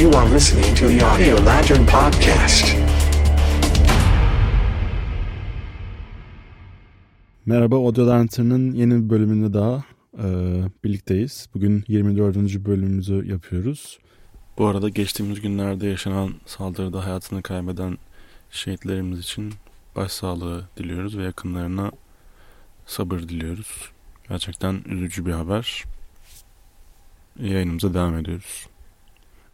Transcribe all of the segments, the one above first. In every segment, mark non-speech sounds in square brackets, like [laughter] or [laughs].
You are listening to the Audio Lantern Podcast. Merhaba, Audio Lantern'ın yeni bir bölümünde daha e, birlikteyiz. Bugün 24. bölümümüzü yapıyoruz. Bu arada geçtiğimiz günlerde yaşanan saldırıda hayatını kaybeden şehitlerimiz için başsağlığı diliyoruz ve yakınlarına sabır diliyoruz. Gerçekten üzücü bir haber. Yayınımıza devam ediyoruz.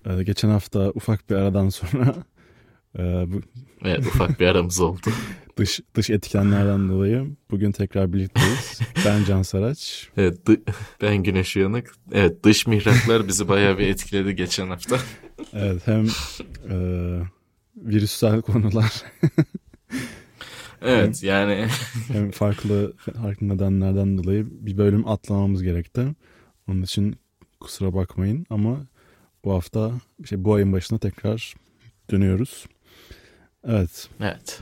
Ee, geçen hafta ufak bir aradan sonra [laughs] e, bu Evet ufak bir aramız oldu. [laughs] dış dış etkenlerden dolayı bugün tekrar birlikteyiz. Ben Can Saraç. Evet dı- ben Güneş Uyanık. Evet dış mihraklar bizi bayağı bir etkiledi geçen hafta. [laughs] Evet hem e, virüsel konular Evet yani hem farklı farklı nedenlerden dolayı bir bölüm atlamamız gerekti. Onun için kusura bakmayın ama bu hafta şey bu ayın başına tekrar dönüyoruz. Evet. evet.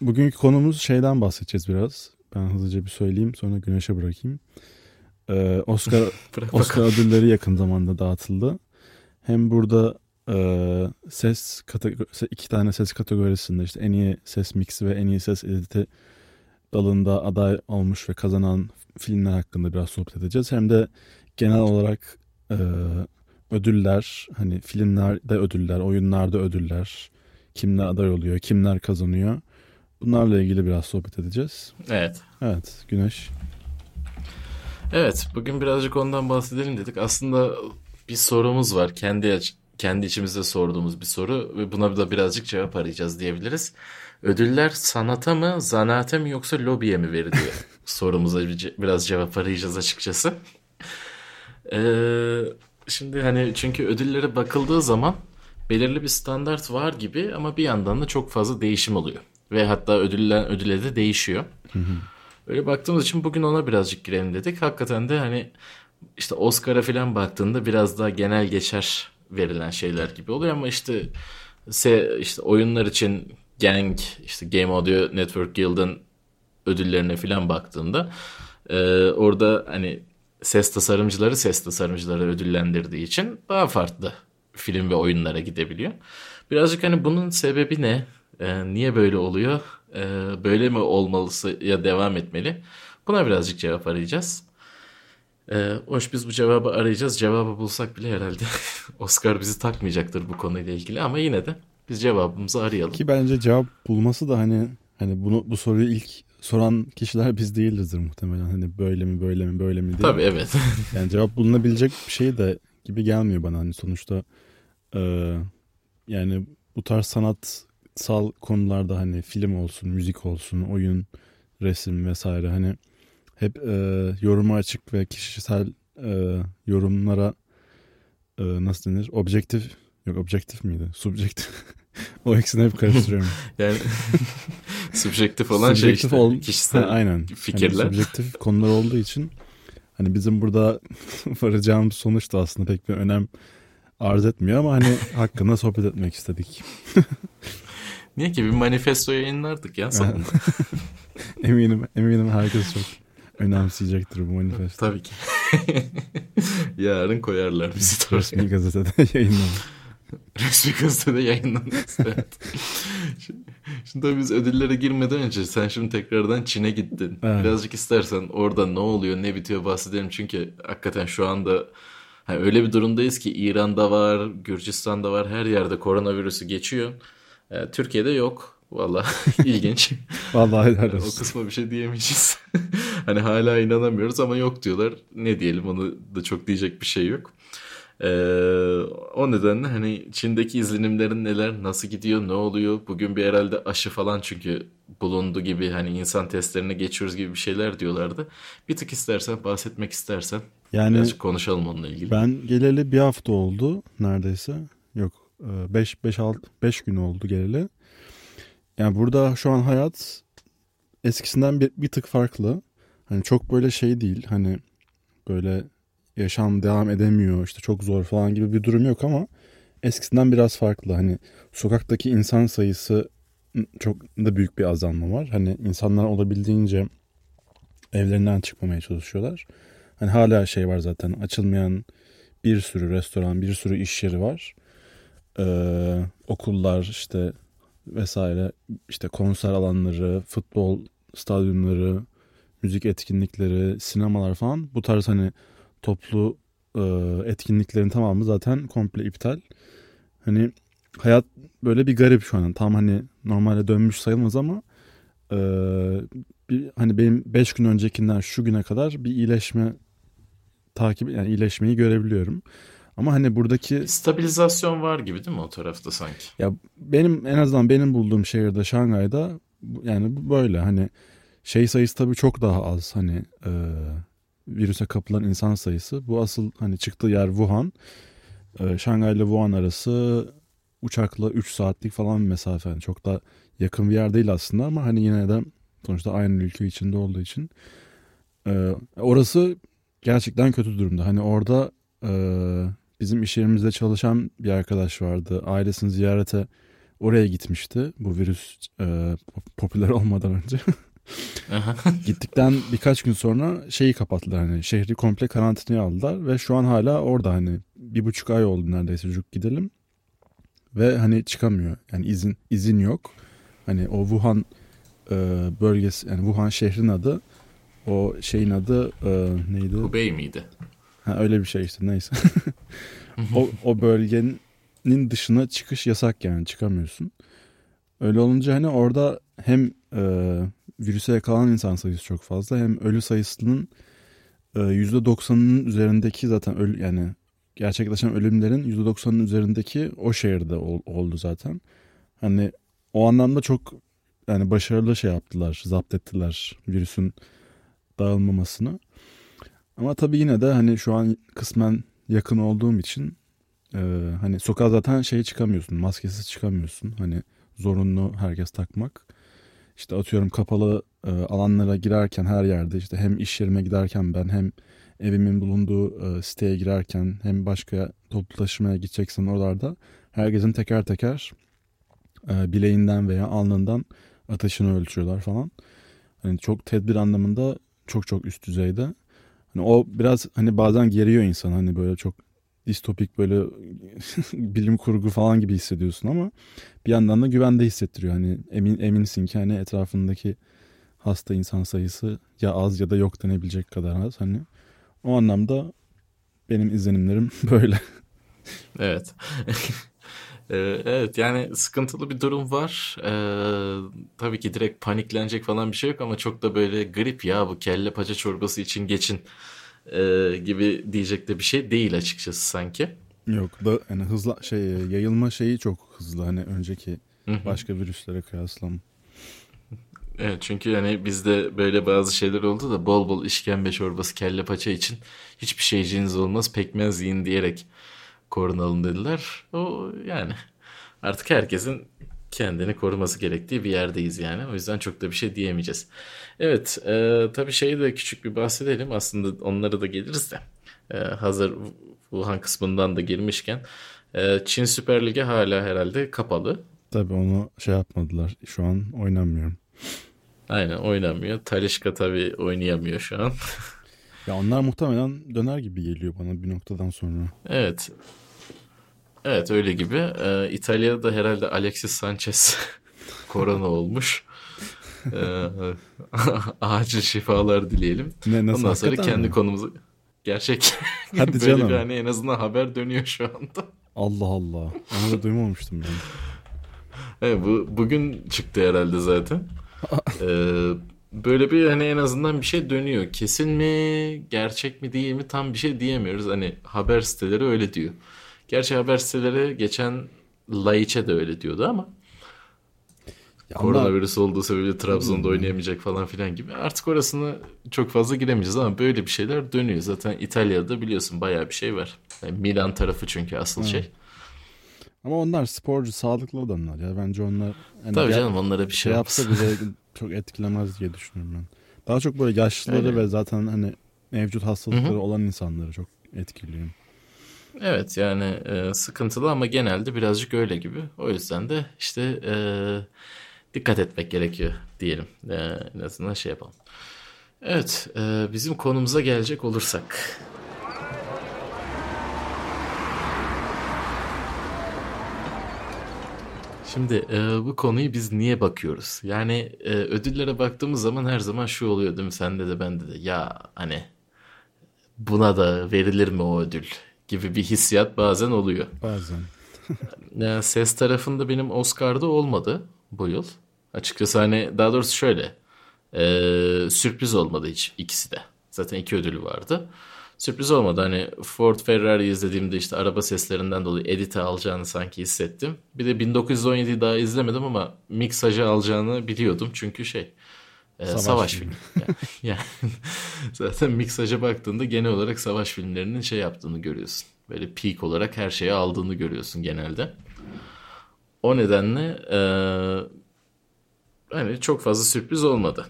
Bugünkü konumuz şeyden bahsedeceğiz biraz. Ben hızlıca bir söyleyeyim sonra Güneş'e bırakayım. Ee, Oscar [laughs] Oscar ödülleri yakın zamanda dağıtıldı. Hem burada e, ses iki tane ses kategorisinde işte en iyi ses mixi ve en iyi ses editi dalında aday olmuş ve kazanan filmler hakkında biraz sohbet edeceğiz. Hem de genel olarak e, ödüller hani filmlerde ödüller, oyunlarda ödüller, kimler aday oluyor, kimler kazanıyor. Bunlarla ilgili biraz sohbet edeceğiz. Evet. Evet Güneş. Evet bugün birazcık ondan bahsedelim dedik. Aslında bir sorumuz var. Kendi kendi içimizde sorduğumuz bir soru ve buna da birazcık cevap arayacağız diyebiliriz. Ödüller sanata mı, zanaate mi yoksa lobiye mi veriliyor? [laughs] Sorumuza biraz cevap arayacağız açıkçası. Ee, şimdi hani çünkü ödüllere bakıldığı zaman belirli bir standart var gibi ama bir yandan da çok fazla değişim oluyor. Ve hatta ödüllen ödüle de değişiyor. Öyle baktığımız için bugün ona birazcık girelim dedik. Hakikaten de hani işte Oscar'a falan baktığında biraz daha genel geçer verilen şeyler gibi oluyor ama işte se işte oyunlar için Gang, işte Game Audio Network Guild'ın ödüllerine falan baktığında e, orada hani ses tasarımcıları ses tasarımcıları ödüllendirdiği için daha farklı film ve oyunlara gidebiliyor. Birazcık hani bunun sebebi ne? E, niye böyle oluyor? E, böyle mi olmalısı ya devam etmeli? Buna birazcık cevap arayacağız. E, hoş biz bu cevabı arayacağız. Cevabı bulsak bile herhalde [laughs] Oscar bizi takmayacaktır bu konuyla ilgili ama yine de biz cevabımızı arayalım. Ki bence cevap bulması da hani hani bunu bu soruyu ilk soran kişiler biz değilizdir muhtemelen. Hani böyle mi böyle mi böyle mi diye. Tabii evet. [laughs] Yani cevap bulunabilecek bir şey de gibi gelmiyor bana. Hani sonuçta e, yani bu tarz sanatsal konularda hani film olsun, müzik olsun, oyun, resim vesaire hani hep e, yoruma açık ve kişisel e, yorumlara e, nasıl denir? Objektif yok objektif miydi? Subjektif. [laughs] [laughs] o ikisini hep karıştırıyorum. [laughs] Yani [laughs] subjektif olan şey Subjektif işte ol- kişisel Ha, aynen. fikirler. Yani subjektif konular olduğu için hani bizim burada varacağımız sonuç da aslında pek bir önem arz etmiyor ama hani hakkında sohbet etmek istedik. Niye ki bir manifesto yayınlardık ya sonunda. eminim eminim herkes çok önemseyecektir bu manifesto. Tabii ki. Yarın koyarlar bizi Resmi gazetede yayınlanır. [laughs] Resmi gazetede yayınlanırız. [laughs] Evet. Şimdi, şimdi tabii biz ödüllere girmeden önce sen şimdi tekrardan Çin'e gittin. Evet. Birazcık istersen orada ne oluyor ne bitiyor bahsedelim. Çünkü hakikaten şu anda hani öyle bir durumdayız ki İran'da var, Gürcistan'da var her yerde koronavirüsü geçiyor. Ee, Türkiye'de yok. Valla [laughs] ilginç. Vallahi helal O olsun. kısma bir şey diyemeyeceğiz. hani hala inanamıyoruz ama yok diyorlar. Ne diyelim onu da çok diyecek bir şey yok. Ee, o nedenle hani Çin'deki izlenimlerin neler, nasıl gidiyor, ne oluyor? Bugün bir herhalde aşı falan çünkü bulundu gibi hani insan testlerine geçiyoruz gibi bir şeyler diyorlardı. Bir tık istersen bahsetmek istersen Yani birazcık konuşalım onunla ilgili. ben geleli bir hafta oldu neredeyse. Yok 5 5 6 5 gün oldu geleli. Yani burada şu an hayat eskisinden bir, bir tık farklı. Hani çok böyle şey değil. Hani böyle yaşam devam edemiyor işte çok zor falan gibi bir durum yok ama eskisinden biraz farklı. Hani sokaktaki insan sayısı çok da büyük bir azalma var. Hani insanlar olabildiğince evlerinden çıkmamaya çalışıyorlar. Hani hala şey var zaten açılmayan bir sürü restoran, bir sürü iş yeri var. e, okullar işte vesaire işte konser alanları, futbol stadyumları, müzik etkinlikleri, sinemalar falan bu tarz hani toplu e, etkinliklerin tamamı zaten komple iptal. Hani hayat böyle bir garip şu an. Tam hani normalde dönmüş sayılmaz ama e, bir, hani benim 5 gün öncekinden şu güne kadar bir iyileşme takip yani iyileşmeyi görebiliyorum. Ama hani buradaki Stabilizasyon var gibi değil mi o tarafta sanki? ya benim en azından benim bulduğum şehirde Şangay'da yani böyle hani şey sayısı tabii çok daha az hani e, virüse kapılan insan sayısı. Bu asıl hani çıktığı yer Wuhan. E, Şangay ile Wuhan arası uçakla 3 saatlik falan bir mesafe. Yani çok da yakın bir yer değil aslında ama hani yine de sonuçta aynı ülke içinde olduğu için e, orası gerçekten kötü durumda. Hani orada e, bizim iş yerimizde çalışan bir arkadaş vardı. Ailesini ziyarete oraya gitmişti. Bu virüs e, pop- popüler [laughs] olmadan önce. [laughs] Gittikten birkaç gün sonra şeyi kapattılar hani şehri komple karantinaya aldılar ve şu an hala orada hani bir buçuk ay oldu neredeyse çocuk gidelim. Ve hani çıkamıyor yani izin izin yok. Hani o Wuhan e, bölgesi yani Wuhan şehrin adı o şeyin adı e, neydi? Hubei miydi? ha, öyle bir şey işte neyse. [laughs] O, o bölgenin dışına çıkış yasak yani çıkamıyorsun. Öyle olunca hani orada hem e, virüse yakalanan insan sayısı çok fazla hem ölü sayısının e, %90'ının üzerindeki zaten ölü yani gerçekleşen ölümlerin %90'ının üzerindeki o şehirde ol- oldu zaten. Hani o anlamda çok yani başarılı şey yaptılar, zapt ettiler virüsün dağılmamasını. Ama tabii yine de hani şu an kısmen yakın olduğum için e, hani sokağa zaten şey çıkamıyorsun, maskesiz çıkamıyorsun. Hani zorunlu herkes takmak. İşte atıyorum kapalı e, alanlara girerken her yerde işte hem iş yerime giderken ben hem evimin bulunduğu e, siteye girerken hem başka toplu taşımaya gideceksen oralarda herkesin teker teker e, bileğinden veya alnından ateşini ölçüyorlar falan. Hani çok tedbir anlamında çok çok üst düzeyde. Hani o biraz hani bazen geriyor insan hani böyle çok distopik böyle [laughs] bilim kurgu falan gibi hissediyorsun ama bir yandan da güvende hissettiriyor. Hani emin eminsin ki hani etrafındaki hasta insan sayısı ya az ya da yok denebilecek kadar az. Hani o anlamda benim izlenimlerim [laughs] böyle. Evet. [laughs] Ee, Evet yani sıkıntılı bir durum var. Ee, tabii ki direkt paniklenecek falan bir şey yok ama çok da böyle grip ya bu kelle paça çorbası için geçin ee, gibi diyecek de bir şey değil açıkçası sanki. Yok da hani hızla şey yayılma şeyi çok hızlı hani önceki başka virüslere kıyaslam. Evet çünkü yani bizde böyle bazı şeyler oldu da bol bol işkembe çorbası kelle paça için hiçbir şeyciğiniz olmaz pekmez yiyin diyerek korunalım dediler. O yani artık herkesin kendini koruması gerektiği bir yerdeyiz yani. O yüzden çok da bir şey diyemeyeceğiz. Evet e, tabii şeyi de küçük bir bahsedelim aslında onlara da geliriz de. E, hazır Wuhan kısmından da girmişken e, Çin Süper Ligi hala herhalde kapalı. Tabii onu şey yapmadılar. Şu an oynamıyorum. Aynen oynamıyor. Talişka tabii oynayamıyor şu an. [laughs] Ya onlar muhtemelen döner gibi geliyor bana bir noktadan sonra. Evet. Evet öyle gibi. Ee, İtalya'da da herhalde Alexis Sanchez [laughs] korona olmuş. Ee, [laughs] acil şifalar dileyelim. Ne, nasıl, Ondan sonra kendi mi? konumuzu gerçek. Hadi [laughs] Böyle canım. bir hani en azından haber dönüyor şu anda. Allah Allah. Onu da duymamıştım ben. Evet, bu bugün çıktı herhalde zaten. Ee, böyle bir hani en azından bir şey dönüyor. Kesin mi, gerçek mi değil mi tam bir şey diyemiyoruz. Hani haber siteleri öyle diyor. Gerçi haber siteleri geçen Laiç'e de öyle diyordu ama Ya koronavirüs olduğu sebebiyle Trabzon'da oynayamayacak falan filan gibi. Artık orasını çok fazla giremeyeceğiz ama böyle bir şeyler dönüyor. Zaten İtalya'da biliyorsun bayağı bir şey var. Yani Milan tarafı çünkü asıl şey. Ama onlar sporcu, sağlıklı adamlar ya. Bence onlar hani Tabii canım onlara bir şey şey yapsa bile [laughs] çok etkilemez diye düşünüyorum ben. Daha çok böyle yaşlıları Öyle. ve zaten hani mevcut hastalıkları olan insanları çok etkiliyor. Evet yani e, sıkıntılı ama genelde birazcık öyle gibi. O yüzden de işte e, dikkat etmek gerekiyor diyelim. E, en azından şey yapalım. Evet e, bizim konumuza gelecek olursak. Şimdi e, bu konuyu biz niye bakıyoruz? Yani e, ödüllere baktığımız zaman her zaman şu oluyor değil mi? Sende de bende de. Ya hani buna da verilir mi o ödül gibi bir hissiyat bazen oluyor. Bazen. [laughs] Ya ses tarafında benim Oscar'da olmadı bu yıl. Açıkçası hani daha doğrusu şöyle. e, sürpriz olmadı hiç ikisi de. Zaten iki ödülü vardı. Sürpriz olmadı. Hani Ford Ferrari izlediğimde işte araba seslerinden dolayı Edith'i alacağını sanki hissettim. Bir de 1917'yi daha izlemedim ama Mixaj'ı alacağını biliyordum. Çünkü şey e, Savaş savaş, filmi. Yani, yani [laughs] [laughs] zaten Mixaj'a baktığında genel olarak savaş filmlerinin şey yaptığını görüyorsun. Böyle peak olarak her şeyi aldığını görüyorsun genelde. O nedenle e, hani çok fazla sürpriz olmadı.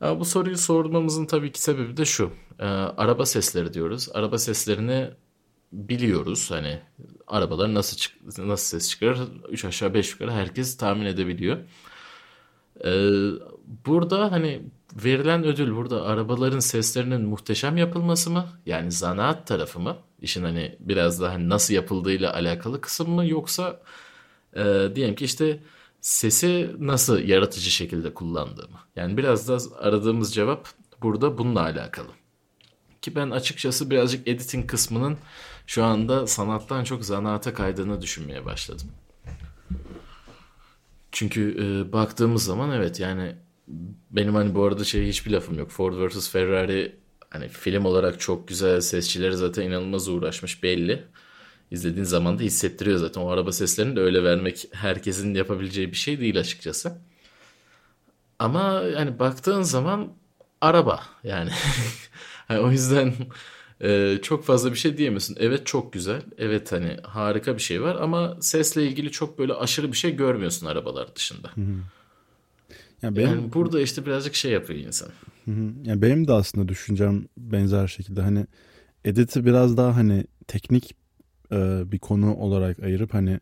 Ama bu soruyu sormamızın tabii ki sebebi de şu. E, araba sesleri diyoruz. Araba seslerini biliyoruz. Hani arabalar nasıl çık nasıl ses çıkarır? 3 aşağı 5 yukarı herkes tahmin edebiliyor. E, burada hani verilen ödül burada arabaların seslerinin muhteşem yapılması mı? Yani zanaat tarafı mı? İşin hani biraz daha hani nasıl yapıldığıyla alakalı kısım mı? Yoksa e, diyelim ki işte sesi nasıl yaratıcı şekilde kullandığımı. Yani biraz da aradığımız cevap burada bununla alakalı. Ki ben açıkçası birazcık editing kısmının şu anda sanattan çok zanaata kaydığını düşünmeye başladım. Çünkü e, baktığımız zaman evet yani benim hani bu arada şey hiçbir lafım yok. Ford vs Ferrari hani film olarak çok güzel sesçileri zaten inanılmaz uğraşmış belli. İzlediğin zaman da hissettiriyor zaten. O araba seslerini de öyle vermek herkesin yapabileceği bir şey değil açıkçası. Ama yani baktığın zaman araba yani. [laughs] Hani o yüzden e, çok fazla bir şey diyemiyorsun. Evet çok güzel. Evet hani harika bir şey var ama sesle ilgili çok böyle aşırı bir şey görmüyorsun arabalar dışında. Ya benim, Yani burada işte birazcık şey yapıyor insan. Hı hı. Ya benim de aslında düşüncem benzer şekilde hani edit'i biraz daha hani teknik e, bir konu olarak ayırıp hani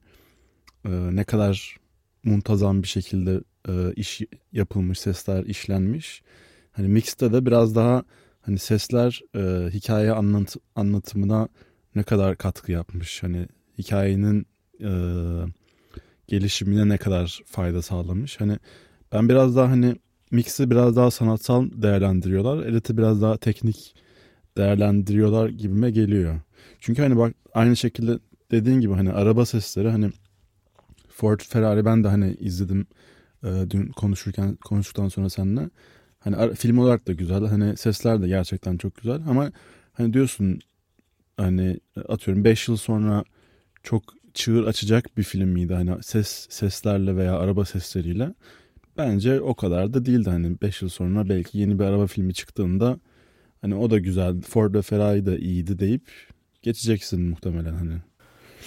e, ne kadar muntazam bir şekilde e, iş yapılmış, sesler işlenmiş. Hani mixte de biraz daha hani sesler e, hikaye anlat, anlatımına ne kadar katkı yapmış. Hani hikayenin e, gelişimine ne kadar fayda sağlamış. Hani ben biraz daha hani mix'i biraz daha sanatsal değerlendiriyorlar. Edit'i biraz daha teknik değerlendiriyorlar gibime geliyor. Çünkü hani bak aynı şekilde dediğin gibi hani araba sesleri hani Ford Ferrari ben de hani izledim e, dün konuşurken konuştuktan sonra seninle. Hani film olarak da güzel. Hani sesler de gerçekten çok güzel ama hani diyorsun hani atıyorum 5 yıl sonra çok çığır açacak bir film miydi hani ses seslerle veya araba sesleriyle? Bence o kadar da değildi hani 5 yıl sonra belki yeni bir araba filmi çıktığında hani o da güzel Ford ve Ferrari da iyiydi deyip geçeceksin muhtemelen hani.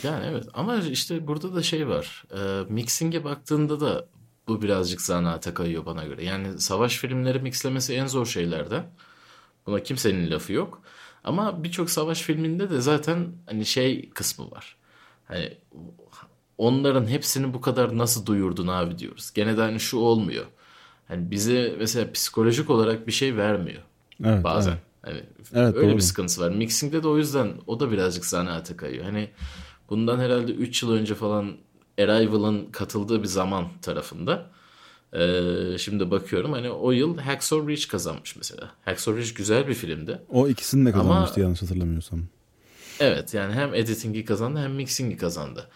Yani evet ama işte burada da şey var. E, mixing'e baktığında da bu birazcık zanaata kayıyor bana göre. Yani savaş filmleri mixlemesi en zor şeylerden. Buna kimsenin lafı yok. Ama birçok savaş filminde de zaten hani şey kısmı var. Hani onların hepsini bu kadar nasıl duyurdun abi diyoruz. Gene de hani şu olmuyor. Hani bize mesela psikolojik olarak bir şey vermiyor Evet, bazen. evet. Hani Evet, öyle doğru. bir sıkıntısı var. Mixing'de de o yüzden o da birazcık zanaate kayıyor. Hani bundan herhalde 3 yıl önce falan Arrival'ın katıldığı bir zaman tarafında. Ee, şimdi bakıyorum hani o yıl Hacksaw Ridge kazanmış mesela. Hacksaw Ridge güzel bir filmdi. O ikisini de kazanmıştı Ama- yanlış hatırlamıyorsam. Evet yani hem editing'i kazandı hem mixing'i kazandı.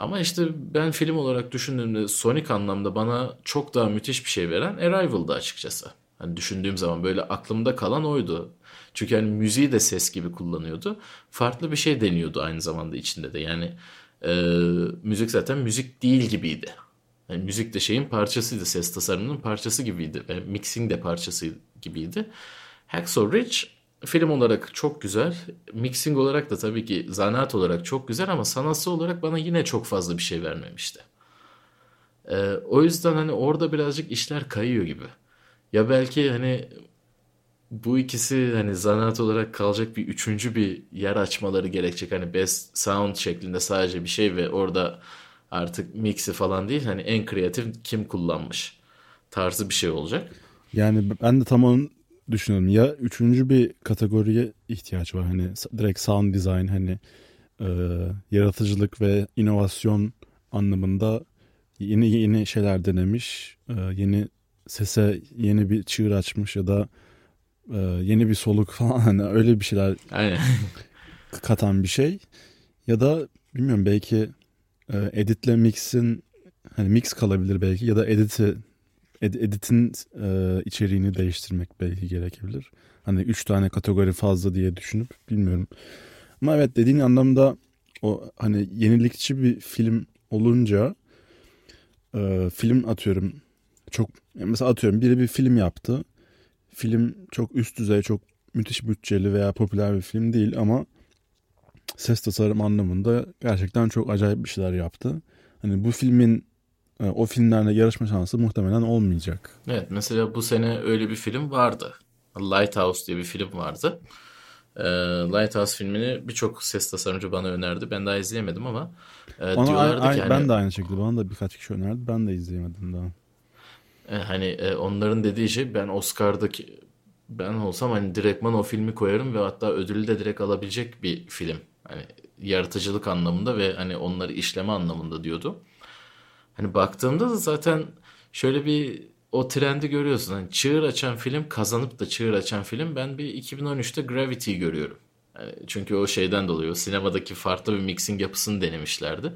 Ama işte ben film olarak düşündüğümde Sonic anlamda bana çok daha müthiş bir şey veren Arrival'dı açıkçası. Hani düşündüğüm zaman böyle aklımda kalan oydu. Çünkü hani müziği de ses gibi kullanıyordu. Farklı bir şey deniyordu aynı zamanda içinde de. Yani e, müzik zaten müzik değil gibiydi. Yani müzik de şeyin parçasıydı. Ses tasarımının parçası gibiydi. Ve mixing de parçası gibiydi. Hacksaw Ridge film olarak çok güzel. Mixing olarak da tabii ki zanaat olarak çok güzel ama sanatsal olarak bana yine çok fazla bir şey vermemişti. Ee, o yüzden hani orada birazcık işler kayıyor gibi. Ya belki hani bu ikisi hani zanaat olarak kalacak bir üçüncü bir yer açmaları gerekecek. Hani best sound şeklinde sadece bir şey ve orada artık mixi falan değil. Hani en kreatif kim kullanmış tarzı bir şey olacak. Yani ben de tam onu düşünüyorum. Ya üçüncü bir kategoriye ihtiyaç var. Hani direkt sound design hani e, yaratıcılık ve inovasyon anlamında yeni yeni şeyler denemiş. e, yeni sese yeni bir çığır açmış ya da e, yeni bir soluk [laughs] falan hani öyle bir şeyler Aynen. katan bir şey. Ya da bilmiyorum belki e, editle mix'in hani mix kalabilir belki ya da editi ed- editin e, içeriğini değiştirmek belki gerekebilir. Hani üç tane kategori fazla diye düşünüp bilmiyorum. Ama evet dediğin anlamda o hani yenilikçi bir film olunca e, film atıyorum çok mesela atıyorum biri bir film yaptı. Film çok üst düzey çok müthiş bütçeli veya popüler bir film değil ama ses tasarım anlamında gerçekten çok acayip bir şeyler yaptı. Hani bu filmin o filmlerle yarışma şansı muhtemelen olmayacak. Evet mesela bu sene öyle bir film vardı. Lighthouse diye bir film vardı. Ee, Lighthouse filmini birçok ses tasarımcı bana önerdi. Ben daha izleyemedim ama e, diyorlardı ay- ki hani, ben de aynı şekilde bana da birkaç kişi önerdi. Ben de izleyemedim daha. e, hani e, onların dediği şey ben Oscar'daki ben olsam hani direktman o filmi koyarım ve hatta ödülü de direkt alabilecek bir film. Hani yaratıcılık anlamında ve hani onları işleme anlamında diyordu. Hani baktığımda da zaten şöyle bir o trendi görüyorsun. Hani çığır açan film kazanıp da çığır açan film ben bir 2013'te Gravity'yi görüyorum. Yani çünkü o şeyden dolayı o sinemadaki farklı bir mixing yapısını denemişlerdi.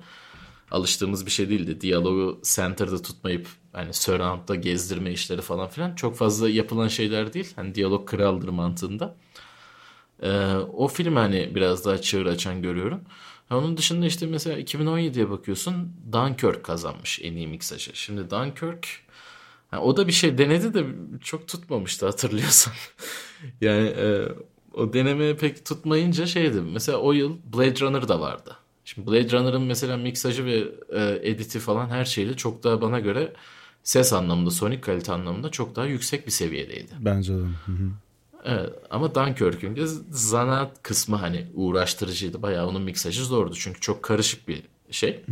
Alıştığımız bir şey değildi. Diyalogu center'da tutmayıp hani surround'da gezdirme işleri falan filan çok fazla yapılan şeyler değil. Hani diyalog kraldır mantığında. Ee, o film hani biraz daha çığır açan görüyorum. Onun dışında işte mesela 2017'ye bakıyorsun Dunkirk kazanmış en iyi miksajı. Şimdi Dunkirk ha, o da bir şey denedi de çok tutmamıştı hatırlıyorsan. [laughs] yani e, o deneme pek tutmayınca şeydi. Mesela o yıl Blade Runner da vardı. Şimdi Blade Runner'ın mesela miksajı ve e, editi falan her şeyle çok daha bana göre ses anlamında, sonik kalite anlamında çok daha yüksek bir seviyedeydi. Bence de. Hı hı. Evet, ama Dunkirk'ün de zanaat kısmı hani uğraştırıcıydı. Bayağı onun miksajı zordu. Çünkü çok karışık bir şey.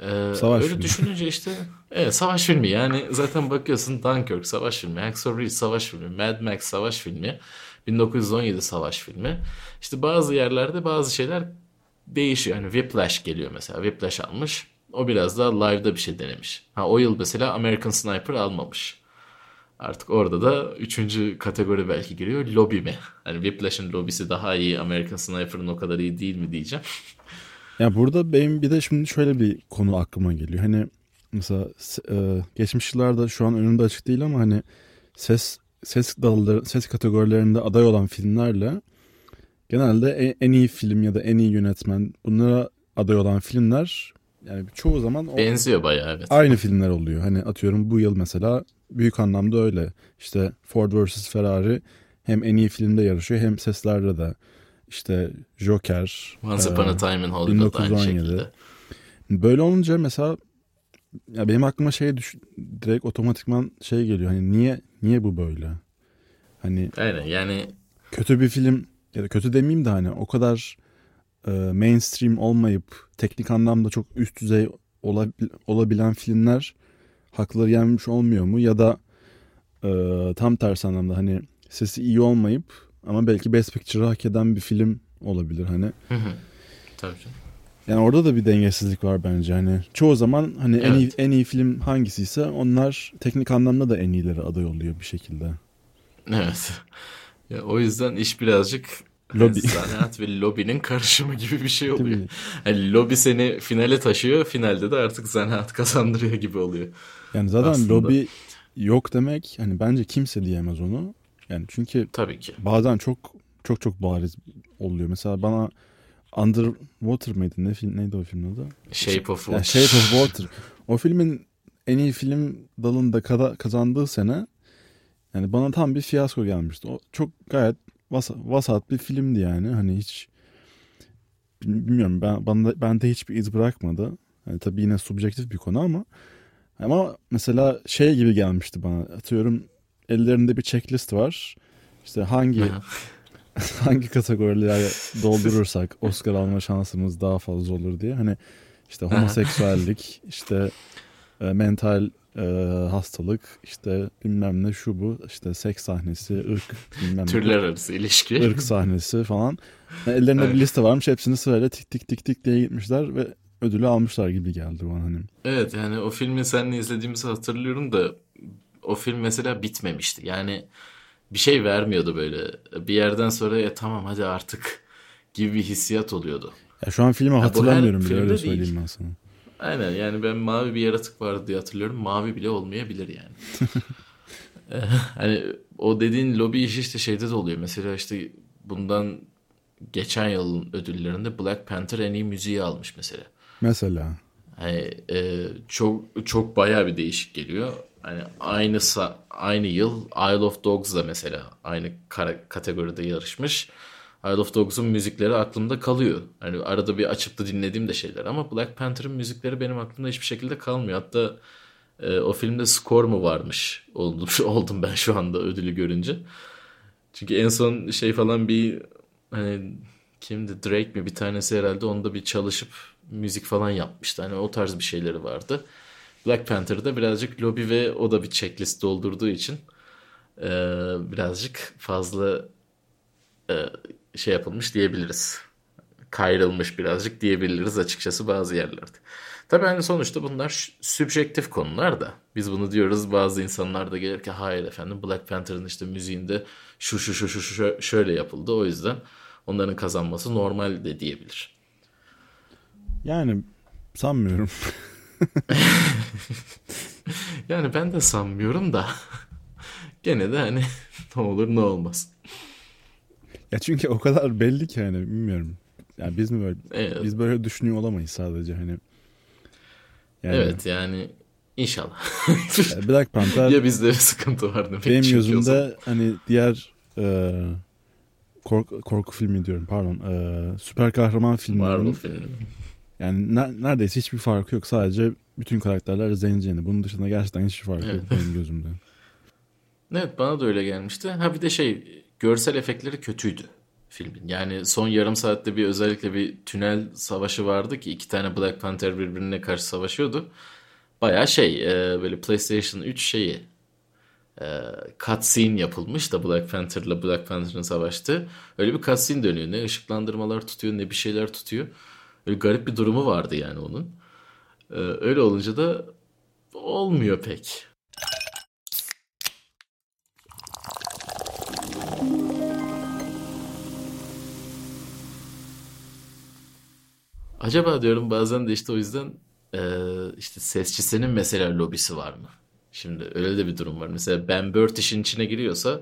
Ee, Savaş öyle filmi. düşününce işte evet savaş filmi yani zaten bakıyorsun Dunkirk savaş filmi, Hacksaw Ridge savaş filmi, Mad Max savaş filmi, 1917 savaş filmi. İşte bazı yerlerde bazı şeyler değişiyor. Yani Whiplash geliyor mesela. Whiplash almış. O biraz daha live'da bir şey denemiş. Ha o yıl mesela American Sniper almamış. Artık orada da üçüncü kategori belki giriyor. Lobby mi? Hani Whiplash'ın lobisi daha iyi, American Sniper'ın o kadar iyi değil mi diyeceğim. Ya burada benim bir de şimdi şöyle bir konu aklıma geliyor. Hani mesela e, geçmiş yıllarda şu an önümde açık değil ama hani ses ses dalları ses kategorilerinde aday olan filmlerle genelde en, en iyi film ya da en iyi yönetmen bunlara aday olan filmler yani çoğu zaman o- Benziyor bayağı evet. aynı filmler oluyor. Hani atıyorum bu yıl mesela büyük anlamda öyle. İşte Ford vs Ferrari hem en iyi filmde yarışıyor hem seslerde de. İşte Joker. Once e, Upon a Time in Hollywood aynı 1917. şekilde. Böyle olunca mesela ya benim aklıma şey düş direkt otomatikman şey geliyor. Hani niye niye bu böyle? Hani Aynen yani kötü bir film ya da kötü demeyeyim de hani o kadar e, mainstream olmayıp teknik anlamda çok üst düzey olabil- olabilen filmler hakları yenmiş olmuyor mu? Ya da e, tam tersi anlamda hani sesi iyi olmayıp ama belki Best Picture'ı hak eden bir film olabilir hani. Hı hı. Tabii canım. Yani orada da bir dengesizlik var bence. Hani çoğu zaman hani en iyi Evet. en iyi film hangisiyse onlar teknik anlamda da en iyileri aday oluyor bir şekilde. Evet. [laughs] Ya, o yüzden iş birazcık Lobi. zanaat ve lobinin karışımı gibi bir şey oluyor. Yani lobi seni finale taşıyor, finalde de artık zanaat kazandırıyor gibi oluyor. Yani zaten Aslında. lobi yok demek hani bence kimse diyemez onu. Yani çünkü Tabii ki. bazen çok çok çok bariz oluyor. Mesela bana Underwater mıydı? Ne film neydi o filmin adı? Shape of Yani Water. Shape of Water. O filmin en iyi film dalında kazandığı sene yani bana tam bir fiyasko gelmişti. O çok gayet vas- vasat bir filmdi yani. Hani hiç bilmiyorum ben bana bende hiçbir iz bırakmadı. Yani tabii yine subjektif bir konu ama ama mesela şey gibi gelmişti bana. Atıyorum ellerinde bir checklist var. İşte hangi [laughs] hangi kategorileri [laughs] doldurursak Oscar alma şansımız daha fazla olur diye. Hani işte homoseksüellik, işte e, mental e, hastalık, işte bilmem ne şu bu, işte seks sahnesi, ırk bilmem ne. Türler arası ilişki. ırk sahnesi falan. Yani ellerinde Evet. bir liste varmış. Hepsini sırayla tik tik tik tik diye gitmişler ve ödülü almışlar gibi geldi bana hani. Evet yani o filmi seninle izlediğimizi hatırlıyorum da o film mesela bitmemişti. Yani bir şey vermiyordu böyle. Bir yerden sonra ya tamam hadi artık gibi bir hissiyat oluyordu. Ya şu an filmi hatırlamıyorum bile öyle değil. söyleyeyim ben sana. Aynen yani ben mavi bir yaratık vardı diye hatırlıyorum. Mavi bile olmayabilir yani. [laughs] Hani o dediğin lobi işi işte şeyde de oluyor. Mesela işte bundan geçen yılın ödüllerinde Black Panther en iyi müziği almış mesela. Mesela. Hani e, çok çok bayağı bir değişik geliyor. Hani aynı aynı yıl Isle of Dogs da mesela aynı kategoride yarışmış. Isle of Dogs'un müzikleri aklımda kalıyor. Hani arada bir açıp da dinlediğim de şeyler ama Black Panther'ın müzikleri benim aklımda hiçbir şekilde kalmıyor. Hatta e, o filmde score mu varmış oldum, [laughs] oldum ben şu anda ödülü görünce. Çünkü en son şey falan bir hani kimdi Drake mi bir tanesi herhalde onda bir çalışıp müzik falan yapmıştı. Hani o tarz bir şeyleri vardı. Black Panther'da birazcık lobby ve o da bir checklist doldurduğu için e, birazcık fazla e, şey yapılmış diyebiliriz. Kayrılmış birazcık diyebiliriz açıkçası bazı yerlerde. Tabii hani sonuçta bunlar sübjektif konular da. Biz bunu diyoruz bazı insanlar da gelir ki hayır efendim Black Panther'ın işte müziğinde şu şu şu şu şu şöyle yapıldı. O yüzden onların kazanması normal de diyebilir. Yani sanmıyorum. [laughs] Yani ben de sanmıyorum da [laughs] gene de hani [laughs] ne olur ne olmaz. Ya çünkü o kadar belli ki hani bilmiyorum. Yani biz mi böyle Evet. biz böyle düşünüyor olamayız sadece hani. Yani Evet yani inşallah. Black Panther ya bizde sıkıntı var demek. benim gözümde hani diğer e, korku, korku filmi diyorum pardon e, süper kahraman Marvel filmlerinin filmi. yani ne- neredeyse hiçbir farkı yok sadece bütün karakterler zenciyeni bunun dışında gerçekten hiçbir farkı yok Evet. benim gözümde. Evet bana da öyle gelmişti. Ha bir de şey görsel efektleri kötüydü filmin. Yani son yarım saatte bir özellikle bir tünel savaşı vardı ki iki tane Black Panther birbirine karşı savaşıyordu. Baya şey e, böyle PlayStation 3 şeyi e, cutscene yapılmış da Black Panther'la Black Panther'ın savaştığı. Öyle bir cutscene dönüyor. Ne ışıklandırmalar tutuyor ne bir şeyler tutuyor. Öyle garip bir durumu vardı yani onun. E, öyle olunca da olmuyor pek. Acaba diyorum bazen de işte o yüzden e, işte sesçisinin mesela lobisi var mı? Şimdi öyle de bir durum var. Mesela Ben Burt işin içine giriyorsa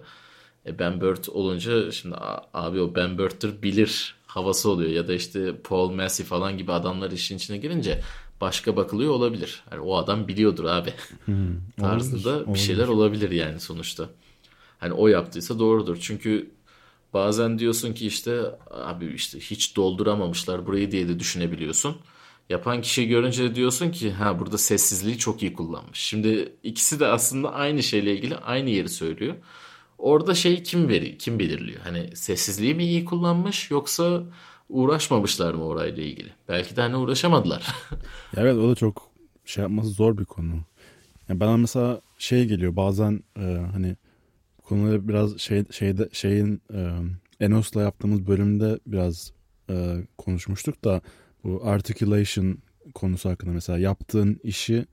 e, Ben Burt olunca şimdi abi o Ben Burt'tür bilir havası oluyor. Ya da işte Paul Massey falan gibi adamlar işin içine girince başka bakılıyor olabilir. Yani o adam biliyordur abi tarzında olabilir. bir şeyler olabilir yani sonuçta. Hani o yaptıysa doğrudur. Çünkü bazen diyorsun ki işte abi işte hiç dolduramamışlar burayı diye de düşünebiliyorsun. Yapan kişiyi görünce diyorsun ki ha burada sessizliği çok iyi kullanmış. Şimdi ikisi de aslında aynı şeyle ilgili aynı yeri söylüyor. Orada şey kim veri kim belirliyor? Hani sessizliği mi iyi kullanmış yoksa uğraşmamışlar mı orayla ilgili? Belki de hani uğraşamadılar. [laughs] Evet o da çok şey yapması zor bir konu. Ya bana mesela şey geliyor bazen e, hani konuları biraz şey şeyde şeyin e, Enos'la yaptığımız bölümde biraz e, konuşmuştuk da bu articulation konusu hakkında mesela yaptığın işi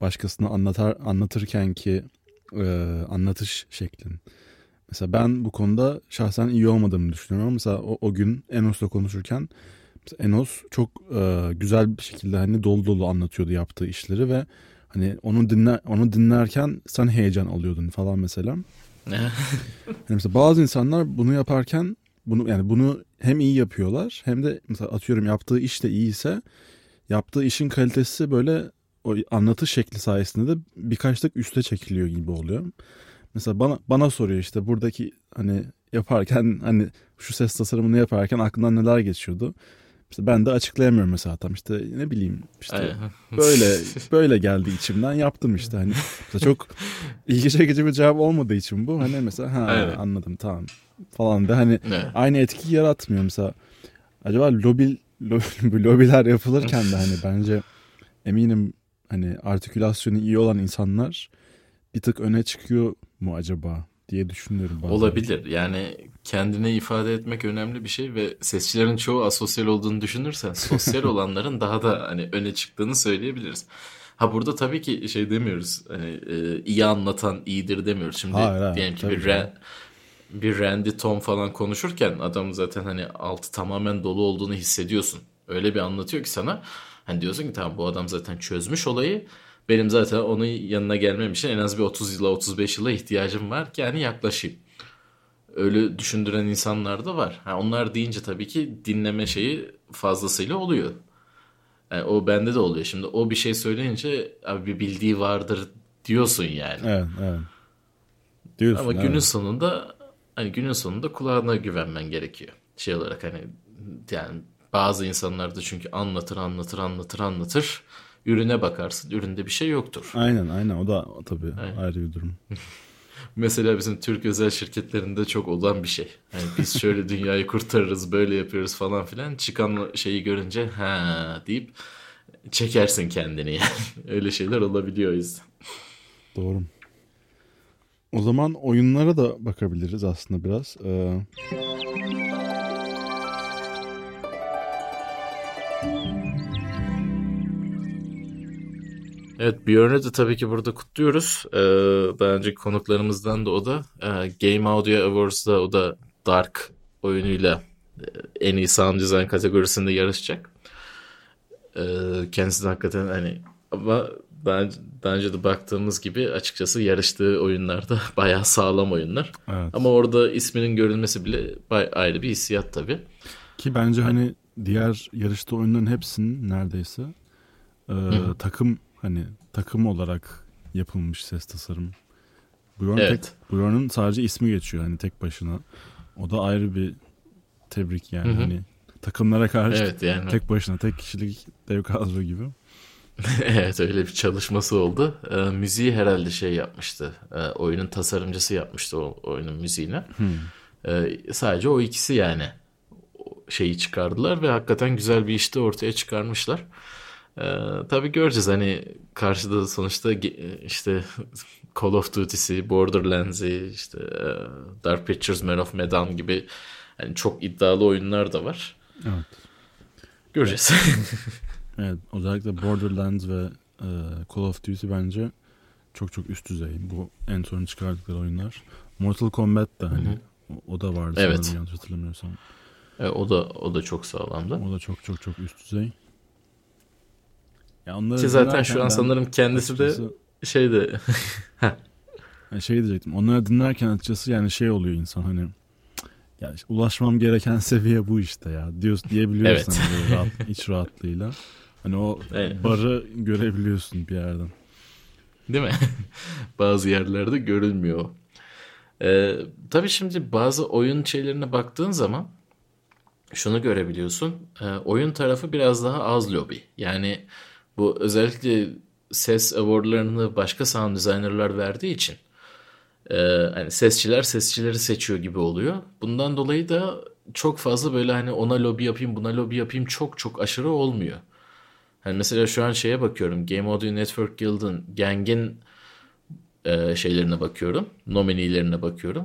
başkasına anlatar anlatırken ki e, anlatış şeklin. Mesela ben bu konuda şahsen iyi olmadığımı düşünüyorum ama mesela o, o gün Enos'la konuşurken Enos çok e, güzel bir şekilde hani dolu dolu anlatıyordu yaptığı işleri ve hani onu dinler onu dinlerken sen heyecan alıyordun falan mesela. Yani mesela bazı insanlar bunu yaparken bunu yani bunu hem iyi yapıyorlar hem de mesela atıyorum yaptığı iş de iyiyse yaptığı işin kalitesi böyle o anlatış şekli sayesinde de birkaç tık üste çekiliyor gibi oluyor. Mesela bana bana soruyor işte buradaki hani yaparken hani şu ses tasarımını yaparken aklından neler geçiyordu. İşte ben de açıklayamıyorum mesela tam işte ne bileyim işte böyle [laughs] böyle geldi içimden yaptım işte hani. Çok [laughs] ilgi çekici bir cevap olmadığı için bu. Hani mesela ha Aynen. anladım tamam. falan da hani Evet. aynı etkiyi yaratmıyor mesela. Acaba lobi, lobi [laughs] lobiler yapılırken de hani bence eminim hani artikülasyonu iyi olan insanlar bir tık öne çıkıyor mu acaba diye düşünüyorum. Bazen. Olabilir. Yani kendine ifade etmek önemli bir şey ve sesçilerin çoğu asosyal olduğunu düşünürsen sosyal [laughs] olanların daha da hani öne çıktığını söyleyebiliriz. Ha burada tabii ki şey demiyoruz. Hani e, iyi anlatan iyidir demiyoruz. Şimdi Hayır, hayır, diyelim ki bir. Ra- bir Randy Tom falan konuşurken adam zaten hani altı tamamen dolu olduğunu hissediyorsun. Öyle bir anlatıyor ki sana. Hani diyorsun ki tamam bu adam zaten çözmüş olayı. Benim zaten onun yanına gelmem için en az bir 30 yıla 35 yıla ihtiyacım var ki yani yaklaşayım. Öyle düşündüren insanlar da var. Ha, onlar deyince tabii ki dinleme şeyi fazlasıyla oluyor. Yani o bende de oluyor. Şimdi o bir şey söyleyince abi bir bildiği vardır diyorsun yani. Evet, evet. Diyorsun, Ama evet. günün sonunda hani günün sonunda kulağına güvenmen gerekiyor. Şey olarak hani yani bazı insanlar da çünkü anlatır anlatır anlatır anlatır. Ürüne bakarsın. Üründe bir şey yoktur. Aynen aynen o da tabii ayrı bir durum. [laughs] Mesela bizim Türk özel şirketlerinde çok olan bir şey. Yani biz şöyle [laughs] dünyayı kurtarırız, böyle yapıyoruz falan filan. Çıkan şeyi görünce ha deyip çekersin kendini yani. [laughs] Öyle şeyler olabiliyor o yüzden. Doğru. O zaman oyunlara da bakabiliriz aslında biraz. Ee, Evet Björn'ü de tabii ki burada kutluyoruz. Ee, daha önceki konuklarımızdan da o da e, Game Audio Awards'da o da Dark oyunuyla e, en iyi sound design kategorisinde yarışacak. Ee, kendisi de hakikaten hani ama daha, daha önce de baktığımız gibi açıkçası yarıştığı oyunlarda [laughs] bayağı sağlam oyunlar. evet. Ama orada isminin görülmesi bile ayrı bir hissiyat tabii. Ki bence hani diğer yarışta oyunların hepsinin neredeyse e, takım hani takım olarak yapılmış ses tasarım. Bjorn Evet. tek, Bjorn'un sadece ismi geçiyor hani tek başına. O da ayrı bir tebrik yani Hı hı. hani takımlara karşı Evet yani. tek başına tek kişilik dev kadro gibi. [laughs] Evet öyle bir çalışması oldu. Ee, müziği herhalde şey yapmıştı. Ee, oyunun tasarımcısı yapmıştı o oyunun müziğini. Ee, sadece o ikisi yani şeyi çıkardılar ve hakikaten güzel bir işte ortaya çıkarmışlar. Ee, tabii göreceğiz hani karşıda sonuçta işte Call of Duty'si, Borderlands'i, işte e, Dark Pictures, Man of Medan gibi hani çok iddialı oyunlar da var. Evet. Göreceğiz. [laughs] Evet özellikle Borderlands ve e, Call of Duty bence çok çok üst düzey. Bu en son çıkardıkları oyunlar. Mortal Kombat da hani o, o da vardı Evet. sanırım yanlış hatırlamıyorsam. E, o da o da çok sağlamdı. O da çok çok çok üst düzey. Ya onları Ki zaten şu an sanırım kendisi de açıkçası- şeyde Yani [laughs] şey diyecektim. Onları dinlerken açıkçası yani şey oluyor insan hani "Cık, ya işte ulaşmam gereken [laughs] seviye bu işte ya diyor diyebiliyorsun Evet. hani böyle rahat, iç rahatlığıyla. Hani o [laughs] Evet. barı görebiliyorsun bir yerden. değil mi? bazı yerlerde görülmüyor. Ee, tabii şimdi bazı oyun şeylerine baktığın zaman şunu görebiliyorsun. Ee, oyun tarafı biraz daha az lobi. Yani bu özellikle ses awardlarını başka sound designerlar verdiği için e, hani sesçiler sesçileri seçiyor gibi oluyor. Bundan dolayı da çok fazla böyle hani ona lobi yapayım buna lobi yapayım çok çok aşırı olmuyor. Hani mesela şu an şeye bakıyorum. Game Audio Network Guild'ın Gang'in e, şeylerine bakıyorum. Nominilerine bakıyorum.